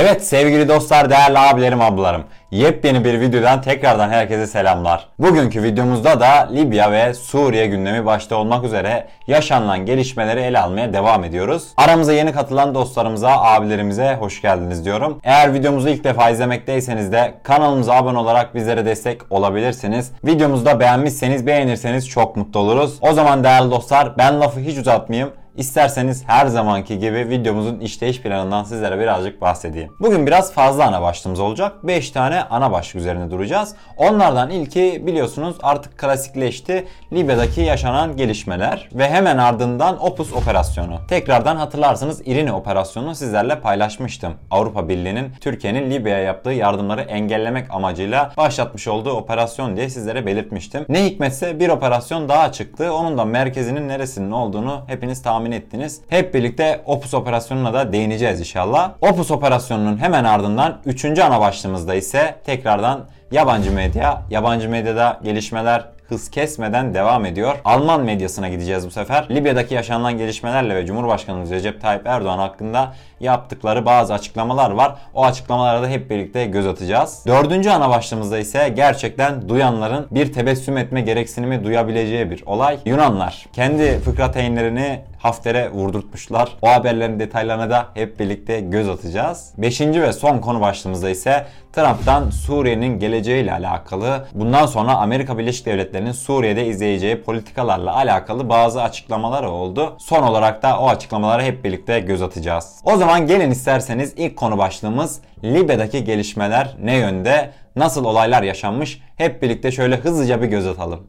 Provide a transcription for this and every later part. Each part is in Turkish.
Evet sevgili dostlar, değerli abilerim, ablalarım. Yepyeni bir videodan tekrardan herkese selamlar. Bugünkü videomuzda da Libya ve Suriye gündemi başta olmak üzere yaşanılan gelişmeleri ele almaya devam ediyoruz. Aramıza yeni katılan dostlarımıza, abilerimize hoş geldiniz diyorum. Eğer videomuzu ilk defa izlemekteyseniz de kanalımıza abone olarak bizlere destek olabilirsiniz. Videomuzu da beğenmişseniz, beğenirseniz çok mutlu oluruz. O zaman değerli dostlar ben lafı hiç uzatmayayım. İsterseniz her zamanki gibi videomuzun işleyiş planından sizlere birazcık bahsedeyim. Bugün biraz fazla ana başlığımız olacak. 5 tane ana başlık üzerine duracağız. Onlardan ilki biliyorsunuz artık klasikleşti. Libya'daki yaşanan gelişmeler ve hemen ardından Opus operasyonu. Tekrardan hatırlarsınız İrini operasyonunu sizlerle paylaşmıştım. Avrupa Birliği'nin Türkiye'nin Libya'ya yaptığı yardımları engellemek amacıyla başlatmış olduğu operasyon diye sizlere belirtmiştim. Ne hikmetse bir operasyon daha çıktı. Onun da merkezinin neresinin olduğunu hepiniz tahmin ettiniz. Hep birlikte Opus operasyonuna da değineceğiz inşallah. Opus operasyonunun hemen ardından 3. ana başlığımızda ise tekrardan yabancı medya, yabancı medyada gelişmeler hız kesmeden devam ediyor. Alman medyasına gideceğiz bu sefer. Libya'daki yaşanılan gelişmelerle ve Cumhurbaşkanımız Recep Tayyip Erdoğan hakkında yaptıkları bazı açıklamalar var. O açıklamalara da hep birlikte göz atacağız. Dördüncü ana başlığımızda ise gerçekten duyanların bir tebessüm etme gereksinimi duyabileceği bir olay. Yunanlar kendi fıkrateynlerini Hafter'e vurdurtmuşlar. O haberlerin detaylarına da hep birlikte göz atacağız. Beşinci ve son konu başlığımızda ise Trump'tan Suriye'nin geleceğiyle alakalı bundan sonra Amerika Birleşik Devletleri'nin Suriye'de izleyeceği politikalarla alakalı bazı açıklamaları oldu. Son olarak da o açıklamalara hep birlikte göz atacağız. O zaman gelin isterseniz ilk konu başlığımız Libya'daki gelişmeler ne yönde, nasıl olaylar yaşanmış hep birlikte şöyle hızlıca bir göz atalım.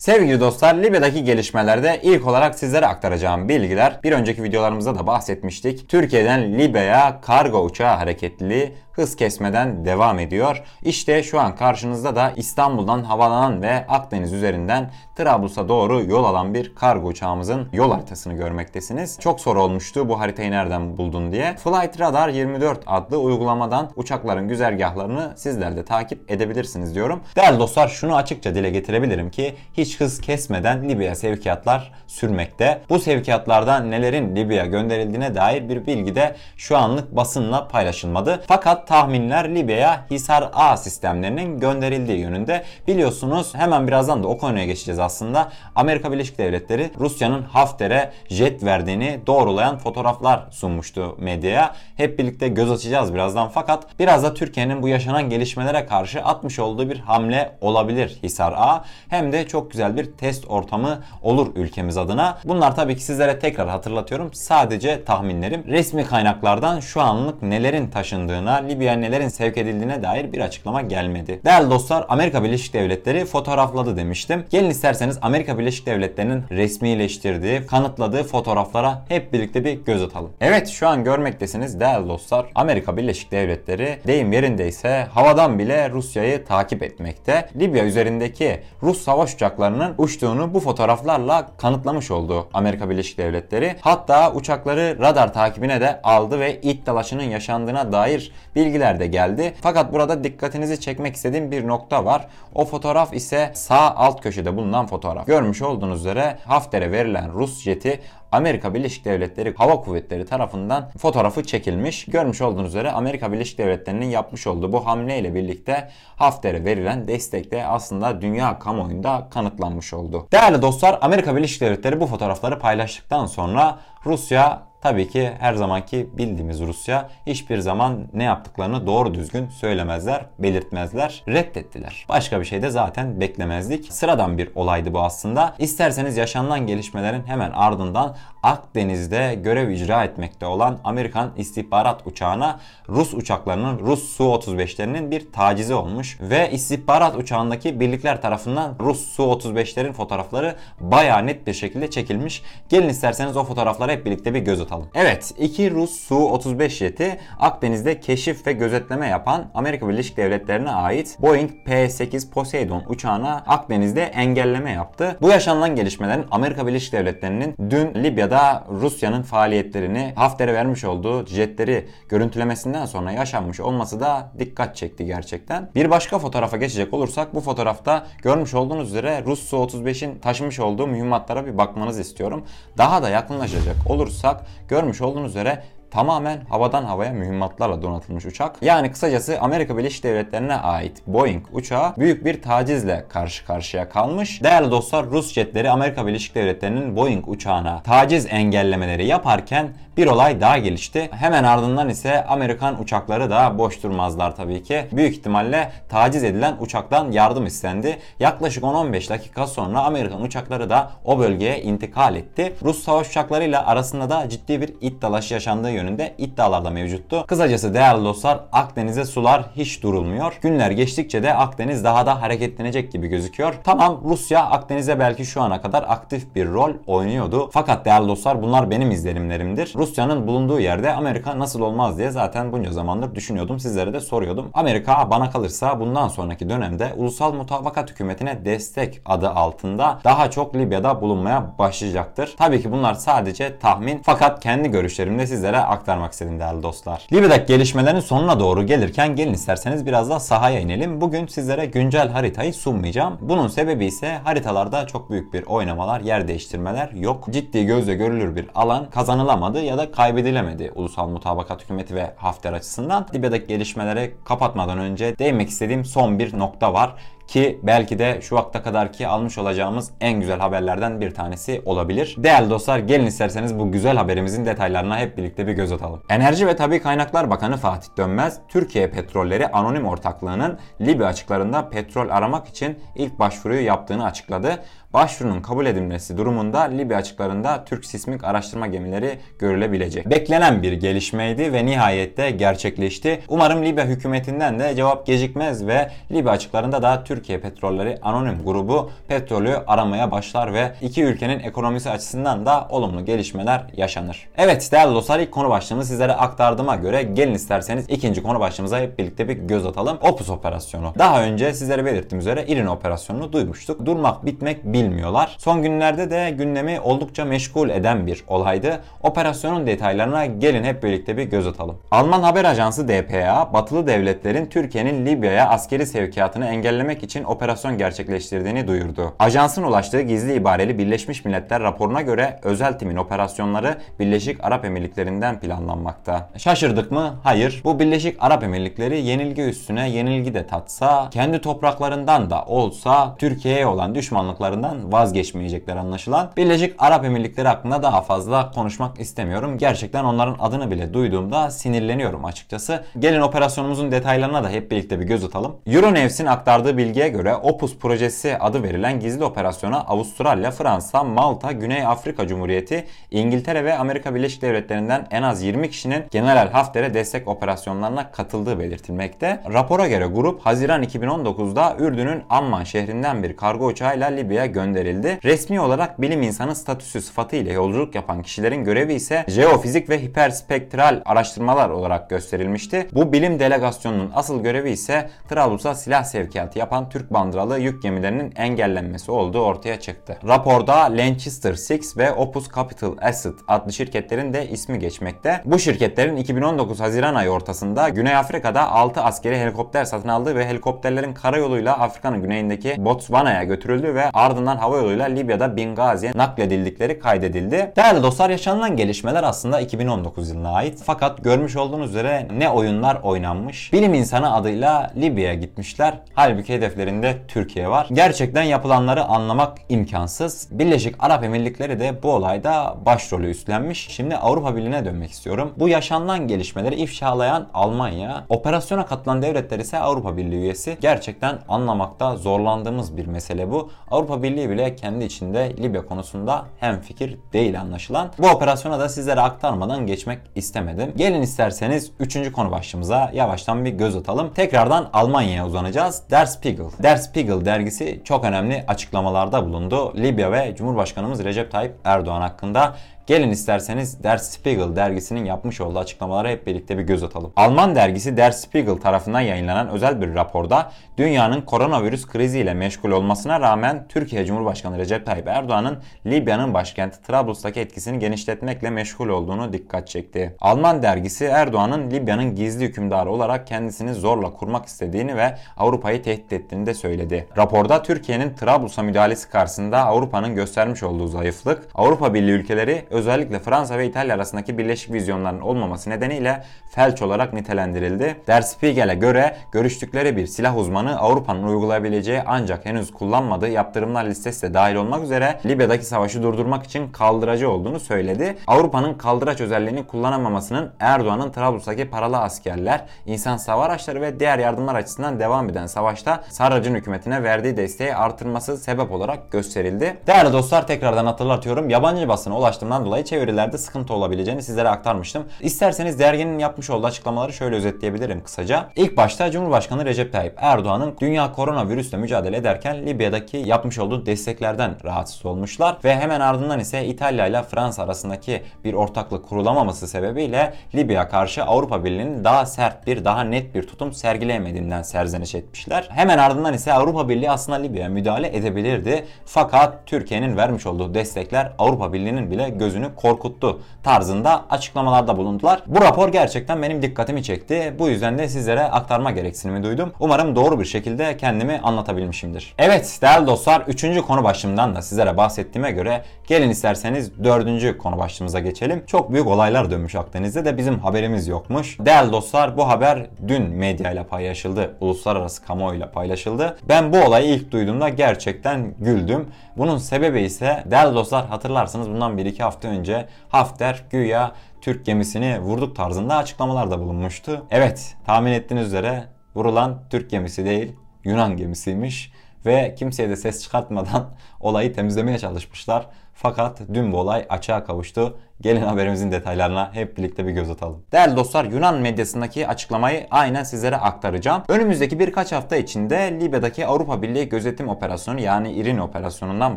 Sevgili dostlar Libya'daki gelişmelerde ilk olarak sizlere aktaracağım bilgiler bir önceki videolarımızda da bahsetmiştik. Türkiye'den Libya'ya kargo uçağı hareketliliği hız kesmeden devam ediyor. İşte şu an karşınızda da İstanbul'dan havalanan ve Akdeniz üzerinden Trablus'a doğru yol alan bir kargo uçağımızın yol haritasını görmektesiniz. Çok soru olmuştu bu haritayı nereden buldun diye. Flight Radar 24 adlı uygulamadan uçakların güzergahlarını sizler de takip edebilirsiniz diyorum. Değerli dostlar şunu açıkça dile getirebilirim ki hiç hız kesmeden Libya sevkiyatlar sürmekte. Bu sevkiyatlardan nelerin Libya'ya gönderildiğine dair bir bilgi de şu anlık basınla paylaşılmadı. Fakat tahminler Libya'ya Hisar A sistemlerinin gönderildiği yönünde. Biliyorsunuz hemen birazdan da o konuya geçeceğiz aslında. Amerika Birleşik Devletleri Rusya'nın Hafter'e jet verdiğini doğrulayan fotoğraflar sunmuştu medyaya. Hep birlikte göz açacağız birazdan fakat biraz da Türkiye'nin bu yaşanan gelişmelere karşı atmış olduğu bir hamle olabilir Hisar A. Hem de çok güzel bir test ortamı olur ülkemiz adına. Bunlar tabii ki sizlere tekrar hatırlatıyorum. Sadece tahminlerim. Resmi kaynaklardan şu anlık nelerin taşındığına, Libya'ya nelerin sevk edildiğine dair bir açıklama gelmedi. Değerli dostlar Amerika Birleşik Devletleri fotoğrafladı demiştim. Gelin isterseniz Amerika Birleşik Devletleri'nin resmileştirdiği, kanıtladığı fotoğraflara hep birlikte bir göz atalım. Evet şu an görmektesiniz değerli dostlar. Amerika Birleşik Devletleri deyim yerindeyse havadan bile Rusya'yı takip etmekte. Libya üzerindeki Rus savaş uçaklarının uçtuğunu bu fotoğraflarla kanıtlamış oldu Amerika Birleşik Devletleri. Hatta uçakları radar takibine de aldı ve ilk dalaşının yaşandığına dair bilgiler de geldi. Fakat burada dikkatinizi çekmek istediğim bir nokta var. O fotoğraf ise sağ alt köşede bulunan fotoğraf. Görmüş olduğunuz üzere Hafter'e verilen Rus jeti Amerika Birleşik Devletleri Hava Kuvvetleri tarafından fotoğrafı çekilmiş. Görmüş olduğunuz üzere Amerika Birleşik Devletleri'nin yapmış olduğu bu hamleyle birlikte Hafter'e verilen destek de aslında dünya kamuoyunda kanıtlanmış oldu. Değerli dostlar Amerika Birleşik Devletleri bu fotoğrafları paylaştıktan sonra Rusya Tabii ki her zamanki bildiğimiz Rusya hiçbir zaman ne yaptıklarını doğru düzgün söylemezler, belirtmezler, reddettiler. Başka bir şey de zaten beklemezdik. Sıradan bir olaydı bu aslında. İsterseniz yaşanılan gelişmelerin hemen ardından Akdeniz'de görev icra etmekte olan Amerikan istihbarat uçağına Rus uçaklarının, Rus Su-35'lerinin bir tacizi olmuş ve istihbarat uçağındaki birlikler tarafından Rus Su-35'lerin fotoğrafları bayağı net bir şekilde çekilmiş. Gelin isterseniz o fotoğraflara hep birlikte bir göz atalım. Atalım. Evet, iki Rus Su-35 jeti Akdeniz'de keşif ve gözetleme yapan Amerika Birleşik Devletleri'ne ait Boeing P-8 Poseidon uçağına Akdeniz'de engelleme yaptı. Bu yaşanılan gelişmelerin Amerika Birleşik Devletleri'nin dün Libya'da Rusya'nın faaliyetlerini Hafter'e vermiş olduğu jetleri görüntülemesinden sonra yaşanmış olması da dikkat çekti gerçekten. Bir başka fotoğrafa geçecek olursak bu fotoğrafta görmüş olduğunuz üzere Rus Su-35'in taşımış olduğu mühimmatlara bir bakmanızı istiyorum. Daha da yakınlaşacak olursak görmüş olduğunuz üzere tamamen havadan havaya mühimmatlarla donatılmış uçak. Yani kısacası Amerika Birleşik Devletleri'ne ait Boeing uçağı büyük bir tacizle karşı karşıya kalmış. Değerli dostlar Rus jetleri Amerika Birleşik Devletleri'nin Boeing uçağına taciz engellemeleri yaparken bir olay daha gelişti. Hemen ardından ise Amerikan uçakları da boş durmazlar tabii ki. Büyük ihtimalle taciz edilen uçaktan yardım istendi. Yaklaşık 10-15 dakika sonra Amerikan uçakları da o bölgeye intikal etti. Rus savaş uçaklarıyla arasında da ciddi bir it dalaşı yaşandığı yönünde iddialar mevcuttu. Kısacası değerli dostlar Akdeniz'e sular hiç durulmuyor. Günler geçtikçe de Akdeniz daha da hareketlenecek gibi gözüküyor. Tamam Rusya Akdeniz'e belki şu ana kadar aktif bir rol oynuyordu. Fakat değerli dostlar bunlar benim izlenimlerimdir. Rusya'nın bulunduğu yerde Amerika nasıl olmaz diye zaten bunca zamandır düşünüyordum. Sizlere de soruyordum. Amerika bana kalırsa bundan sonraki dönemde ulusal mutabakat hükümetine destek adı altında daha çok Libya'da bulunmaya başlayacaktır. Tabii ki bunlar sadece tahmin fakat kendi görüşlerimde sizlere aktarmak istedim değerli dostlar. Libya'daki gelişmelerin sonuna doğru gelirken gelin isterseniz biraz daha sahaya inelim. Bugün sizlere güncel haritayı sunmayacağım. Bunun sebebi ise haritalarda çok büyük bir oynamalar, yer değiştirmeler yok. Ciddi gözle görülür bir alan kazanılamadı ya da kaybedilemedi Ulusal Mutabakat Hükümeti ve Hafter açısından. Libya'daki gelişmeleri kapatmadan önce değinmek istediğim son bir nokta var ki belki de şu vakta kadar ki almış olacağımız en güzel haberlerden bir tanesi olabilir. Değerli dostlar gelin isterseniz bu güzel haberimizin detaylarına hep birlikte bir göz atalım. Enerji ve Tabi Kaynaklar Bakanı Fatih Dönmez, Türkiye Petrolleri Anonim Ortaklığı'nın Libya açıklarında petrol aramak için ilk başvuruyu yaptığını açıkladı. Başvurunun kabul edilmesi durumunda Libya açıklarında Türk sismik araştırma gemileri görülebilecek. Beklenen bir gelişmeydi ve nihayette gerçekleşti. Umarım Libya hükümetinden de cevap gecikmez ve Libya açıklarında da Türkiye Petrolleri Anonim Grubu petrolü aramaya başlar ve iki ülkenin ekonomisi açısından da olumlu gelişmeler yaşanır. Evet değerli dostlar ilk konu başlığını sizlere aktardığıma göre gelin isterseniz ikinci konu başlığımıza hep birlikte bir göz atalım. Opus operasyonu. Daha önce sizlere belirttiğim üzere İrin operasyonunu duymuştuk. Durmak bitmek bilmiyorlar. Son günlerde de gündemi oldukça meşgul eden bir olaydı. Operasyonun detaylarına gelin hep birlikte bir göz atalım. Alman haber ajansı DPA, batılı devletlerin Türkiye'nin Libya'ya askeri sevkiyatını engellemek için operasyon gerçekleştirdiğini duyurdu. Ajansın ulaştığı gizli ibareli Birleşmiş Milletler raporuna göre özel timin operasyonları Birleşik Arap Emirlikleri'nden planlanmakta. Şaşırdık mı? Hayır. Bu Birleşik Arap Emirlikleri yenilgi üstüne yenilgi de tatsa, kendi topraklarından da olsa Türkiye'ye olan düşmanlıklarından vazgeçmeyecekler anlaşılan. Birleşik Arap Emirlikleri hakkında daha fazla konuşmak istemiyorum. Gerçekten onların adını bile duyduğumda sinirleniyorum açıkçası. Gelin operasyonumuzun detaylarına da hep birlikte bir göz atalım. Euronews'in aktardığı bilgiye göre Opus projesi adı verilen gizli operasyona Avustralya, Fransa, Malta, Güney Afrika Cumhuriyeti, İngiltere ve Amerika Birleşik Devletleri'nden en az 20 kişinin General Hafter'e destek operasyonlarına katıldığı belirtilmekte. Rapora göre grup Haziran 2019'da Ürdün'ün Amman şehrinden bir kargo uçağıyla Libya'ya gönderildi. Resmi olarak bilim insanı statüsü sıfatıyla yolculuk yapan kişilerin görevi ise jeofizik ve hiperspektral araştırmalar olarak gösterilmişti. Bu bilim delegasyonunun asıl görevi ise Trablus'a silah sevkiyatı yapan Türk bandıralı yük gemilerinin engellenmesi olduğu ortaya çıktı. Raporda Lancaster 6 ve Opus Capital Asset adlı şirketlerin de ismi geçmekte. Bu şirketlerin 2019 Haziran ayı ortasında Güney Afrika'da 6 askeri helikopter satın aldığı ve helikopterlerin karayoluyla Afrika'nın güneyindeki Botswana'ya götürüldü ve ardından hava yoluyla Libya'da Bingazi'ye nakledildikleri kaydedildi. Değerli dostlar yaşanılan gelişmeler aslında 2019 yılına ait. Fakat görmüş olduğunuz üzere ne oyunlar oynanmış. Bilim insanı adıyla Libya'ya gitmişler. Halbuki hedeflerinde Türkiye var. Gerçekten yapılanları anlamak imkansız. Birleşik Arap Emirlikleri de bu olayda başrolü üstlenmiş. Şimdi Avrupa Birliği'ne dönmek istiyorum. Bu yaşanılan gelişmeleri ifşalayan Almanya, operasyona katılan devletler ise Avrupa Birliği üyesi. Gerçekten anlamakta zorlandığımız bir mesele bu. Avrupa Birliği bile kendi içinde Libya konusunda hemfikir değil anlaşılan. Bu operasyona da sizlere aktarmadan geçmek istemedim. Gelin isterseniz 3. konu başlığımıza yavaştan bir göz atalım. Tekrardan Almanya'ya uzanacağız. Der Spiegel. Der Spiegel dergisi çok önemli açıklamalarda bulundu. Libya ve Cumhurbaşkanımız Recep Tayyip Erdoğan hakkında gelin isterseniz Der Spiegel dergisinin yapmış olduğu açıklamalara hep birlikte bir göz atalım. Alman dergisi Der Spiegel tarafından yayınlanan özel bir raporda dünyanın koronavirüs kriziyle meşgul olmasına rağmen Türkiye Cumhurbaşkanı Recep Tayyip Erdoğan'ın Libya'nın başkenti Trablus'taki etkisini genişletmekle meşgul olduğunu dikkat çekti. Alman dergisi Erdoğan'ın Libya'nın gizli hükümdarı olarak kendisini zorla kurmak istediğini ve Avrupa'yı tehdit ettiğini de söyledi. Raporda Türkiye'nin Trablus'a müdahalesi karşısında Avrupa'nın göstermiş olduğu zayıflık, Avrupa Birliği ülkeleri özellikle Fransa ve İtalya arasındaki birleşik vizyonların olmaması nedeniyle felç olarak nitelendirildi. Der Spiegel'e göre görüştükleri bir silah uzmanı Avrupa'nın uygulayabileceği ancak henüz kullanmadığı yaptırımlar listesi de dahil olmak üzere Libya'daki savaşı durdurmak için kaldıracı olduğunu söyledi. Avrupa'nın kaldıraç özelliğini kullanamamasının Erdoğan'ın Trablus'taki paralı askerler, insan hava araçları ve diğer yardımlar açısından devam eden savaşta Sarrac'ın hükümetine verdiği desteği artırması sebep olarak gösterildi. Değerli dostlar tekrardan hatırlatıyorum. Yabancı basına ulaştığımdan çevirilerde sıkıntı olabileceğini sizlere aktarmıştım. İsterseniz derginin yapmış olduğu açıklamaları şöyle özetleyebilirim kısaca. İlk başta Cumhurbaşkanı Recep Tayyip Erdoğan'ın dünya koronavirüsle mücadele ederken Libya'daki yapmış olduğu desteklerden rahatsız olmuşlar ve hemen ardından ise İtalya ile Fransa arasındaki bir ortaklık kurulamaması sebebiyle Libya karşı Avrupa Birliği'nin daha sert bir, daha net bir tutum sergileyemediğinden serzeniş etmişler. Hemen ardından ise Avrupa Birliği aslında Libya'ya müdahale edebilirdi. Fakat Türkiye'nin vermiş olduğu destekler Avrupa Birliği'nin bile gözünü korkuttu tarzında açıklamalarda bulundular. Bu rapor gerçekten benim dikkatimi çekti. Bu yüzden de sizlere aktarma gereksinimi duydum. Umarım doğru bir şekilde kendimi anlatabilmişimdir. Evet değerli dostlar 3. konu başlığımdan da sizlere bahsettiğime göre gelin isterseniz 4. konu başlığımıza geçelim. Çok büyük olaylar dönmüş Akdeniz'de de bizim haberimiz yokmuş. Değerli dostlar bu haber dün medyayla paylaşıldı. Uluslararası kamuoyuyla paylaşıldı. Ben bu olayı ilk duyduğumda gerçekten güldüm. Bunun sebebi ise değerli dostlar hatırlarsınız bundan 1-2 hafta önce Hafter güya Türk gemisini vurduk tarzında açıklamalarda bulunmuştu. Evet tahmin ettiğiniz üzere vurulan Türk gemisi değil Yunan gemisiymiş ve kimseye de ses çıkartmadan olayı temizlemeye çalışmışlar. Fakat dün bu olay açığa kavuştu. Gelin haberimizin detaylarına hep birlikte bir göz atalım. Değerli dostlar Yunan medyasındaki açıklamayı aynen sizlere aktaracağım. Önümüzdeki birkaç hafta içinde Libya'daki Avrupa Birliği gözetim operasyonu yani İrini operasyonundan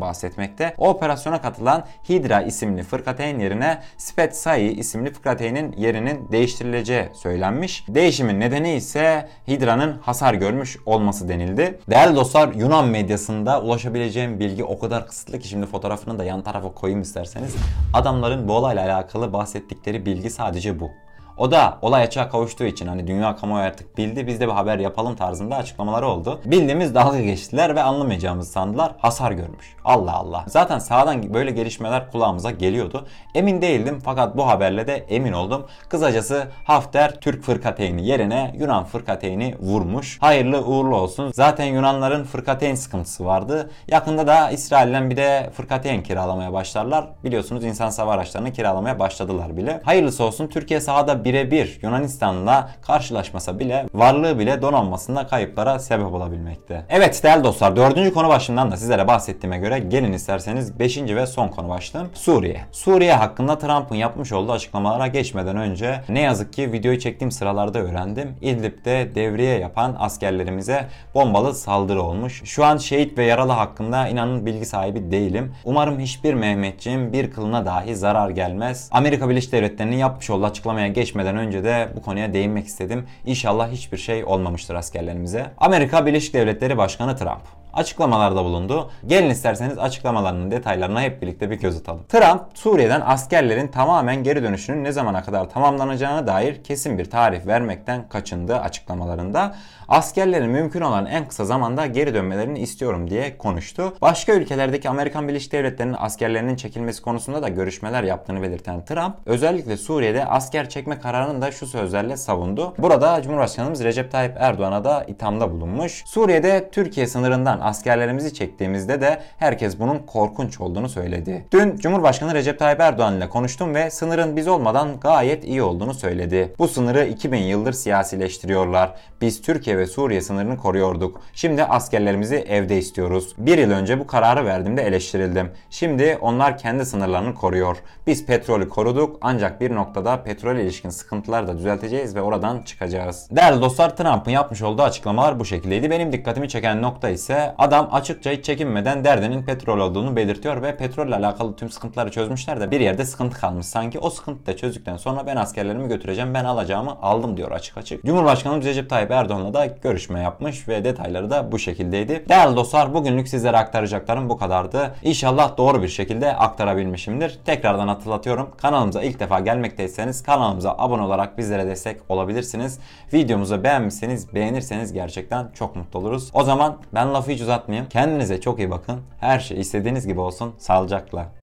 bahsetmekte. O operasyona katılan Hidra isimli fırkateyn yerine Spetsai isimli fırkateynin yerinin değiştirileceği söylenmiş. Değişimin nedeni ise Hidra'nın hasar görmüş olması denildi. Değerli dostlar Yunan medyasında ulaşabileceğim bilgi o kadar kısıtlı ki şimdi fotoğrafını da yan tarafa koyayım isterseniz. Adamların bu olayla alakalı bahsettikleri bilgi sadece bu. O da olay açığa kavuştuğu için hani dünya kamuoyu artık bildi biz de bir haber yapalım tarzında açıklamaları oldu. Bildiğimiz dalga geçtiler ve anlamayacağımızı sandılar. Hasar görmüş. Allah Allah. Zaten sağdan böyle gelişmeler kulağımıza geliyordu. Emin değildim fakat bu haberle de emin oldum. Kısacası Hafter Türk fırkateyni yerine Yunan fırkateyni vurmuş. Hayırlı uğurlu olsun. Zaten Yunanların fırkateyn sıkıntısı vardı. Yakında da İsrail'den bir de fırkateyn kiralamaya başlarlar. Biliyorsunuz insan hava araçlarını kiralamaya başladılar bile. Hayırlısı olsun Türkiye sahada birebir Yunanistan'la karşılaşmasa bile varlığı bile donanmasında kayıplara sebep olabilmekte. Evet değerli dostlar dördüncü konu başlığından da sizlere bahsettiğime göre gelin isterseniz beşinci ve son konu başlığım Suriye. Suriye hakkında Trump'ın yapmış olduğu açıklamalara geçmeden önce ne yazık ki videoyu çektiğim sıralarda öğrendim. İdlib'de devriye yapan askerlerimize bombalı saldırı olmuş. Şu an şehit ve yaralı hakkında inanın bilgi sahibi değilim. Umarım hiçbir Mehmetçiğin bir kılına dahi zarar gelmez. Amerika Birleşik Devletleri'nin yapmış olduğu açıklamaya geçmeden önce de bu konuya değinmek istedim. İnşallah hiçbir şey olmamıştır askerlerimize. Amerika Birleşik Devletleri Başkanı Trump açıklamalarda bulundu. Gelin isterseniz açıklamalarının detaylarına hep birlikte bir göz atalım. Trump, Suriye'den askerlerin tamamen geri dönüşünün ne zamana kadar tamamlanacağına dair kesin bir tarih vermekten kaçındı açıklamalarında. Askerlerin mümkün olan en kısa zamanda geri dönmelerini istiyorum diye konuştu. Başka ülkelerdeki Amerikan Birleşik Devletleri'nin askerlerinin çekilmesi konusunda da görüşmeler yaptığını belirten Trump, özellikle Suriye'de asker çekme kararını da şu sözlerle savundu. Burada Cumhurbaşkanımız Recep Tayyip Erdoğan'a da ithamda bulunmuş. Suriye'de Türkiye sınırından askerlerimizi çektiğimizde de herkes bunun korkunç olduğunu söyledi. Dün Cumhurbaşkanı Recep Tayyip Erdoğan ile konuştum ve sınırın biz olmadan gayet iyi olduğunu söyledi. Bu sınırı 2000 yıldır siyasileştiriyorlar. Biz Türkiye ve Suriye sınırını koruyorduk. Şimdi askerlerimizi evde istiyoruz. Bir yıl önce bu kararı verdiğimde eleştirildim. Şimdi onlar kendi sınırlarını koruyor. Biz petrolü koruduk ancak bir noktada petrol ilişkin sıkıntılar da düzelteceğiz ve oradan çıkacağız. Değerli dostlar Trump'ın yapmış olduğu açıklamalar bu şekildeydi. Benim dikkatimi çeken nokta ise adam açıkça hiç çekinmeden derdinin petrol olduğunu belirtiyor ve petrolle alakalı tüm sıkıntıları çözmüşler de bir yerde sıkıntı kalmış. Sanki o sıkıntı da çözdükten sonra ben askerlerimi götüreceğim ben alacağımı aldım diyor açık açık. Cumhurbaşkanımız Recep Tayyip Erdoğan'la da görüşme yapmış ve detayları da bu şekildeydi. Değerli dostlar bugünlük sizlere aktaracaklarım bu kadardı. İnşallah doğru bir şekilde aktarabilmişimdir. Tekrardan hatırlatıyorum. Kanalımıza ilk defa gelmekteyseniz kanalımıza abone olarak bizlere destek olabilirsiniz. Videomuzu beğenmişseniz beğenirseniz gerçekten çok mutlu oluruz. O zaman ben lafı hiç uzatmayayım. Kendinize çok iyi bakın. Her şey istediğiniz gibi olsun. Sağlıcakla.